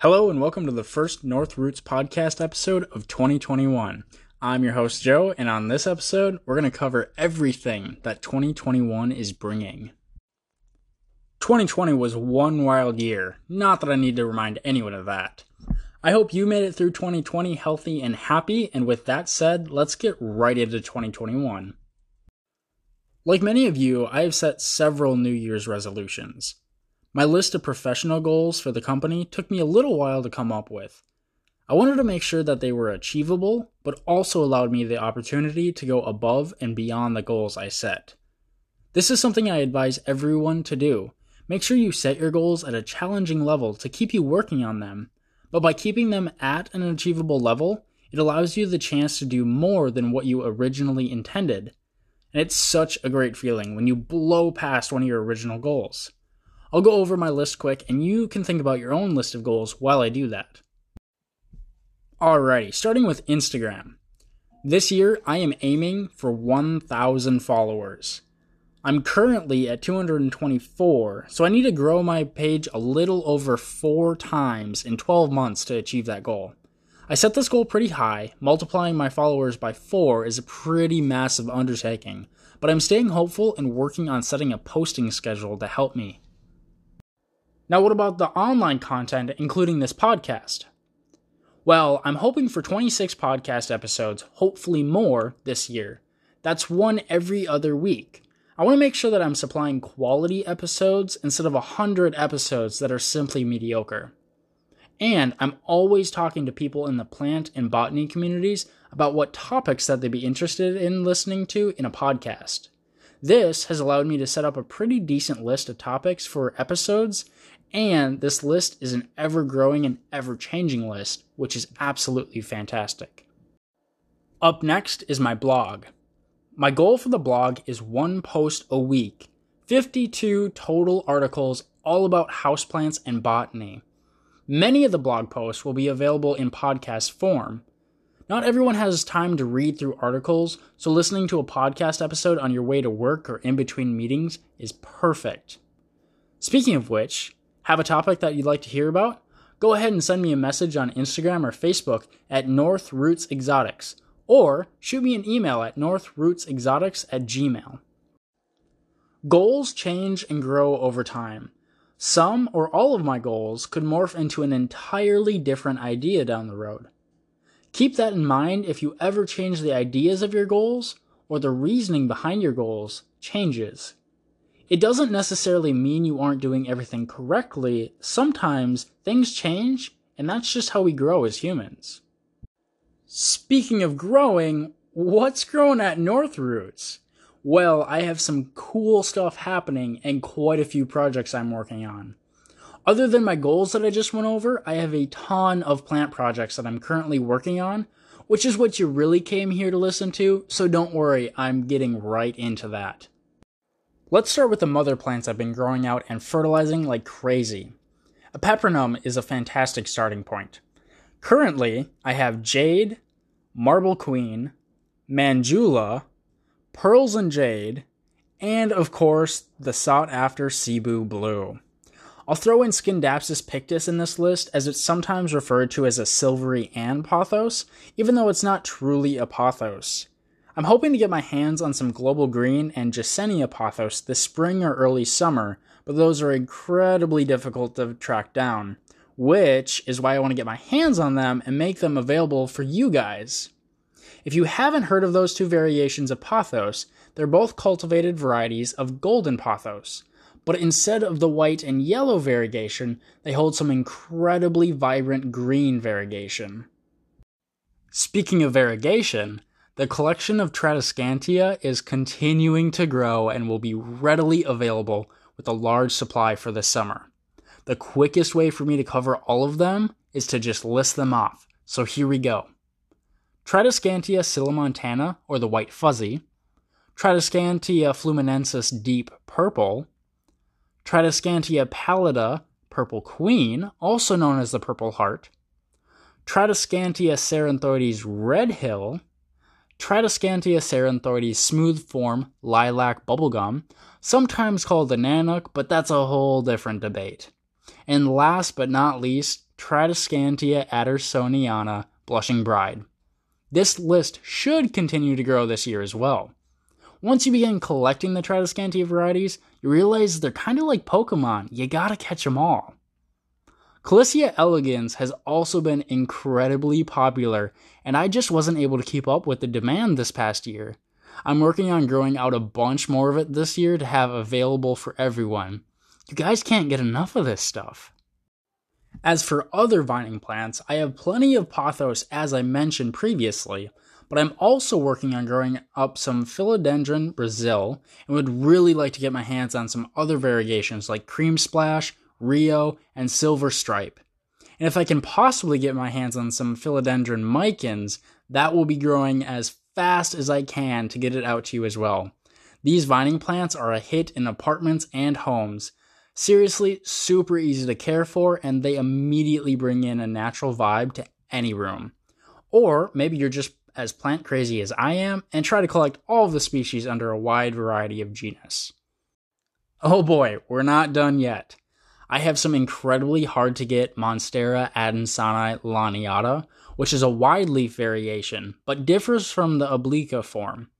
Hello and welcome to the first North Roots podcast episode of 2021. I'm your host Joe, and on this episode, we're going to cover everything that 2021 is bringing. 2020 was one wild year, not that I need to remind anyone of that. I hope you made it through 2020 healthy and happy, and with that said, let's get right into 2021. Like many of you, I have set several New Year's resolutions. My list of professional goals for the company took me a little while to come up with. I wanted to make sure that they were achievable, but also allowed me the opportunity to go above and beyond the goals I set. This is something I advise everyone to do. Make sure you set your goals at a challenging level to keep you working on them, but by keeping them at an achievable level, it allows you the chance to do more than what you originally intended. And it's such a great feeling when you blow past one of your original goals. I'll go over my list quick and you can think about your own list of goals while I do that. Alrighty, starting with Instagram. This year, I am aiming for 1,000 followers. I'm currently at 224, so I need to grow my page a little over four times in 12 months to achieve that goal. I set this goal pretty high, multiplying my followers by four is a pretty massive undertaking, but I'm staying hopeful and working on setting a posting schedule to help me. Now, what about the online content, including this podcast? Well, I'm hoping for 26 podcast episodes, hopefully more, this year. That's one every other week. I want to make sure that I'm supplying quality episodes instead of 100 episodes that are simply mediocre. And I'm always talking to people in the plant and botany communities about what topics that they'd be interested in listening to in a podcast. This has allowed me to set up a pretty decent list of topics for episodes and this list is an ever growing and ever changing list, which is absolutely fantastic. Up next is my blog. My goal for the blog is one post a week, 52 total articles all about houseplants and botany. Many of the blog posts will be available in podcast form. Not everyone has time to read through articles, so listening to a podcast episode on your way to work or in between meetings is perfect. Speaking of which, have a topic that you'd like to hear about? Go ahead and send me a message on Instagram or Facebook at North Roots Exotics, or shoot me an email at northrootsexotics at gmail. Goals change and grow over time. Some or all of my goals could morph into an entirely different idea down the road. Keep that in mind if you ever change the ideas of your goals or the reasoning behind your goals changes. It doesn't necessarily mean you aren't doing everything correctly. Sometimes things change, and that's just how we grow as humans. Speaking of growing, what's growing at North Roots? Well, I have some cool stuff happening and quite a few projects I'm working on. Other than my goals that I just went over, I have a ton of plant projects that I'm currently working on, which is what you really came here to listen to, so don't worry, I'm getting right into that. Let's start with the mother plants I've been growing out and fertilizing like crazy. A Epipremnum is a fantastic starting point. Currently, I have Jade, Marble Queen, Manjula, Pearls and Jade, and of course, the sought after Cebu Blue. I'll throw in Scindapsus pictus in this list as it's sometimes referred to as a silvery and pothos, even though it's not truly a pothos. I'm hoping to get my hands on some Global Green and Jessenia pothos this spring or early summer, but those are incredibly difficult to track down, which is why I want to get my hands on them and make them available for you guys. If you haven't heard of those two variations of pothos, they're both cultivated varieties of golden pothos, but instead of the white and yellow variegation, they hold some incredibly vibrant green variegation. Speaking of variegation, the collection of Tradescantia is continuing to grow and will be readily available with a large supply for this summer. The quickest way for me to cover all of them is to just list them off, so here we go. Tradescantia sillamontana, or the white fuzzy, Tradescantia fluminensis deep purple, Tradescantia pallida purple queen, also known as the purple heart, Tradescantia cerinthoides red hill, Tradescantia cerinthoides smooth form lilac bubblegum, sometimes called the nanook, but that's a whole different debate. And last but not least, Tradescantia andersoniana Blushing Bride. This list should continue to grow this year as well. Once you begin collecting the Tradescantia varieties, you realize they're kind of like Pokemon, you gotta catch them all. Callisia elegans has also been incredibly popular, and I just wasn't able to keep up with the demand this past year. I'm working on growing out a bunch more of it this year to have available for everyone. You guys can't get enough of this stuff. As for other vining plants, I have plenty of pothos as I mentioned previously, but I'm also working on growing up some Philodendron Brazil and would really like to get my hands on some other variegations like Cream Splash, Rio, and Silver Stripe. And if I can possibly get my hands on some Philodendron Micans, that will be growing as fast as I can to get it out to you as well. These vining plants are a hit in apartments and homes. Seriously, super easy to care for, and they immediately bring in a natural vibe to any room. Or maybe you're just as plant crazy as I am and try to collect all of the species under a wide variety of genus. Oh boy, we're not done yet. I have some incredibly hard to get Monstera adansonii laniata, which is a wide leaf variation, but differs from the obliqua form.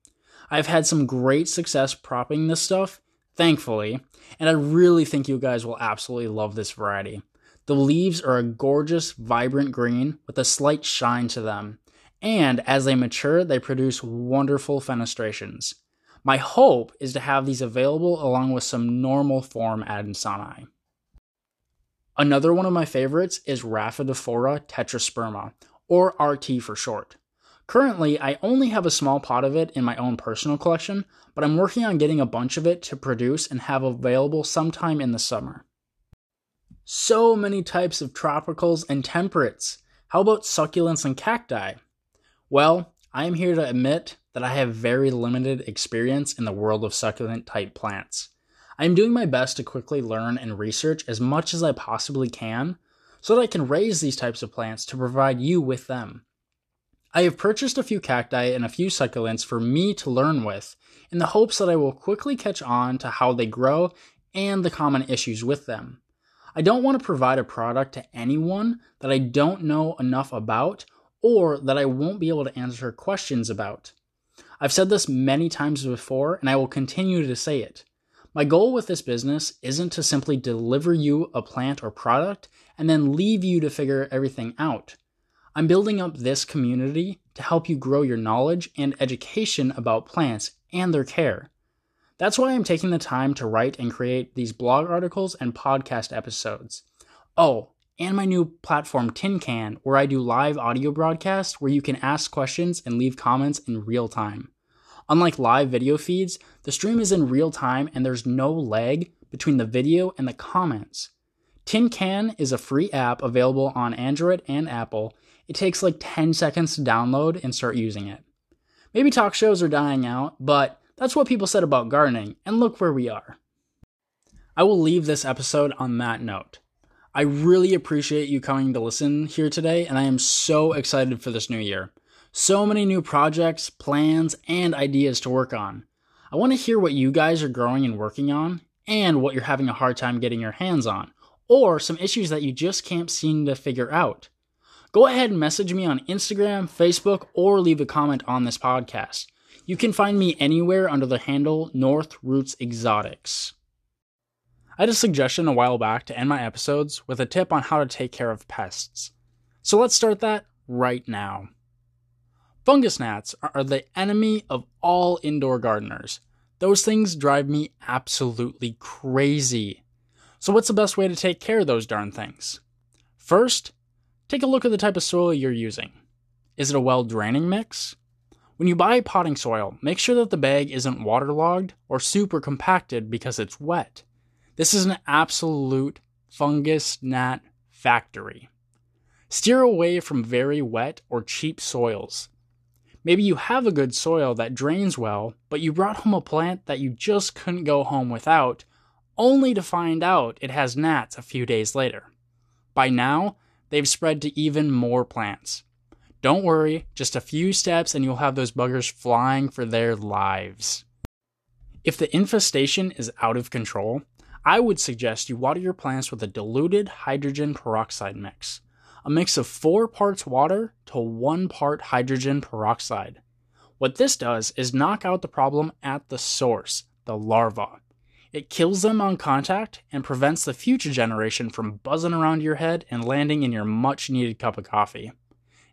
I've had some great success propping this stuff, thankfully, and I really think you guys will absolutely love this variety. The leaves are a gorgeous, vibrant green with a slight shine to them, and as they mature, they produce wonderful fenestrations. My hope is to have these available along with some normal form adansonii. Another one of my favorites is Rhaphidophora tetrasperma, or RT for short. Currently, I only have a small pot of it in my own personal collection, but I'm working on getting a bunch of it to produce and have available sometime in the summer. So many types of tropicals and temperates. How about succulents and cacti? Well, I am here to admit that I have very limited experience in the world of succulent type plants. I am doing my best to quickly learn and research as much as I possibly can so that I can raise these types of plants to provide you with them. I have purchased a few cacti and a few succulents for me to learn with in the hopes that I will quickly catch on to how they grow and the common issues with them. I don't want to provide a product to anyone that I don't know enough about or that I won't be able to answer questions about. I've said this many times before and I will continue to say it. My goal with this business isn't to simply deliver you a plant or product and then leave you to figure everything out. I'm building up this community to help you grow your knowledge and education about plants and their care. That's why I'm taking the time to write and create these blog articles and podcast episodes. Oh, and my new platform Tin Can, where I do live audio broadcasts where you can ask questions and leave comments in real time. Unlike live video feeds, the stream is in real time and there's no lag between the video and the comments. Tin Can is a free app available on Android and Apple. It takes like 10 seconds to download and start using it. Maybe talk shows are dying out, but that's what people said about gardening, and look where we are. I will leave this episode on that note. I really appreciate you coming to listen here today, and I am so excited for this new year. So many new projects, plans, and ideas to work on. I want to hear what you guys are growing and working on, and what you're having a hard time getting your hands on, or some issues that you just can't seem to figure out. Go ahead and message me on Instagram, Facebook, or leave a comment on this podcast. You can find me anywhere under the handle North Roots Exotics. I had a suggestion a while back to end my episodes with a tip on how to take care of pests. So let's start that right now. Fungus gnats are the enemy of all indoor gardeners. Those things drive me absolutely crazy. So, what's the best way to take care of those darn things? First, take a look at the type of soil you're using. Is it a well draining mix? When you buy potting soil, make sure that the bag isn't waterlogged or super compacted because it's wet. This is an absolute fungus gnat factory. Steer away from very wet or cheap soils. Maybe you have a good soil that drains well, but you brought home a plant that you just couldn't go home without, only to find out it has gnats a few days later. By now, they've spread to even more plants. Don't worry, just a few steps and you'll have those buggers flying for their lives. If the infestation is out of control, I would suggest you water your plants with a diluted hydrogen peroxide mix. A mix of 4 parts water to 1 part hydrogen peroxide. What this does is knock out the problem at the source, the larva. It kills them on contact and prevents the future generation from buzzing around your head and landing in your much needed cup of coffee.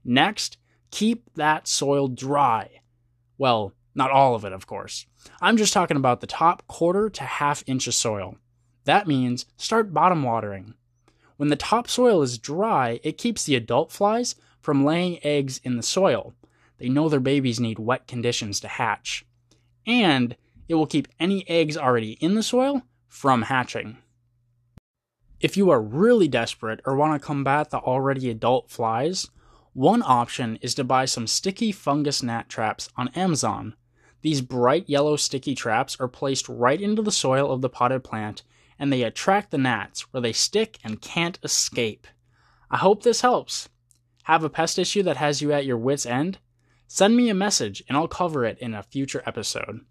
Next, keep that soil dry. Well, not all of it, of course. I'm just talking about the top quarter to half inch of soil. That means start bottom watering. When the topsoil is dry, it keeps the adult flies from laying eggs in the soil. They know their babies need wet conditions to hatch. And it will keep any eggs already in the soil from hatching. If you are really desperate or want to combat the already adult flies, one option is to buy some sticky fungus gnat traps on Amazon. These bright yellow sticky traps are placed right into the soil of the potted plant and they attract the gnats where they stick and can't escape. I hope this helps. Have a pest issue that has you at your wits' end? Send me a message and I'll cover it in a future episode.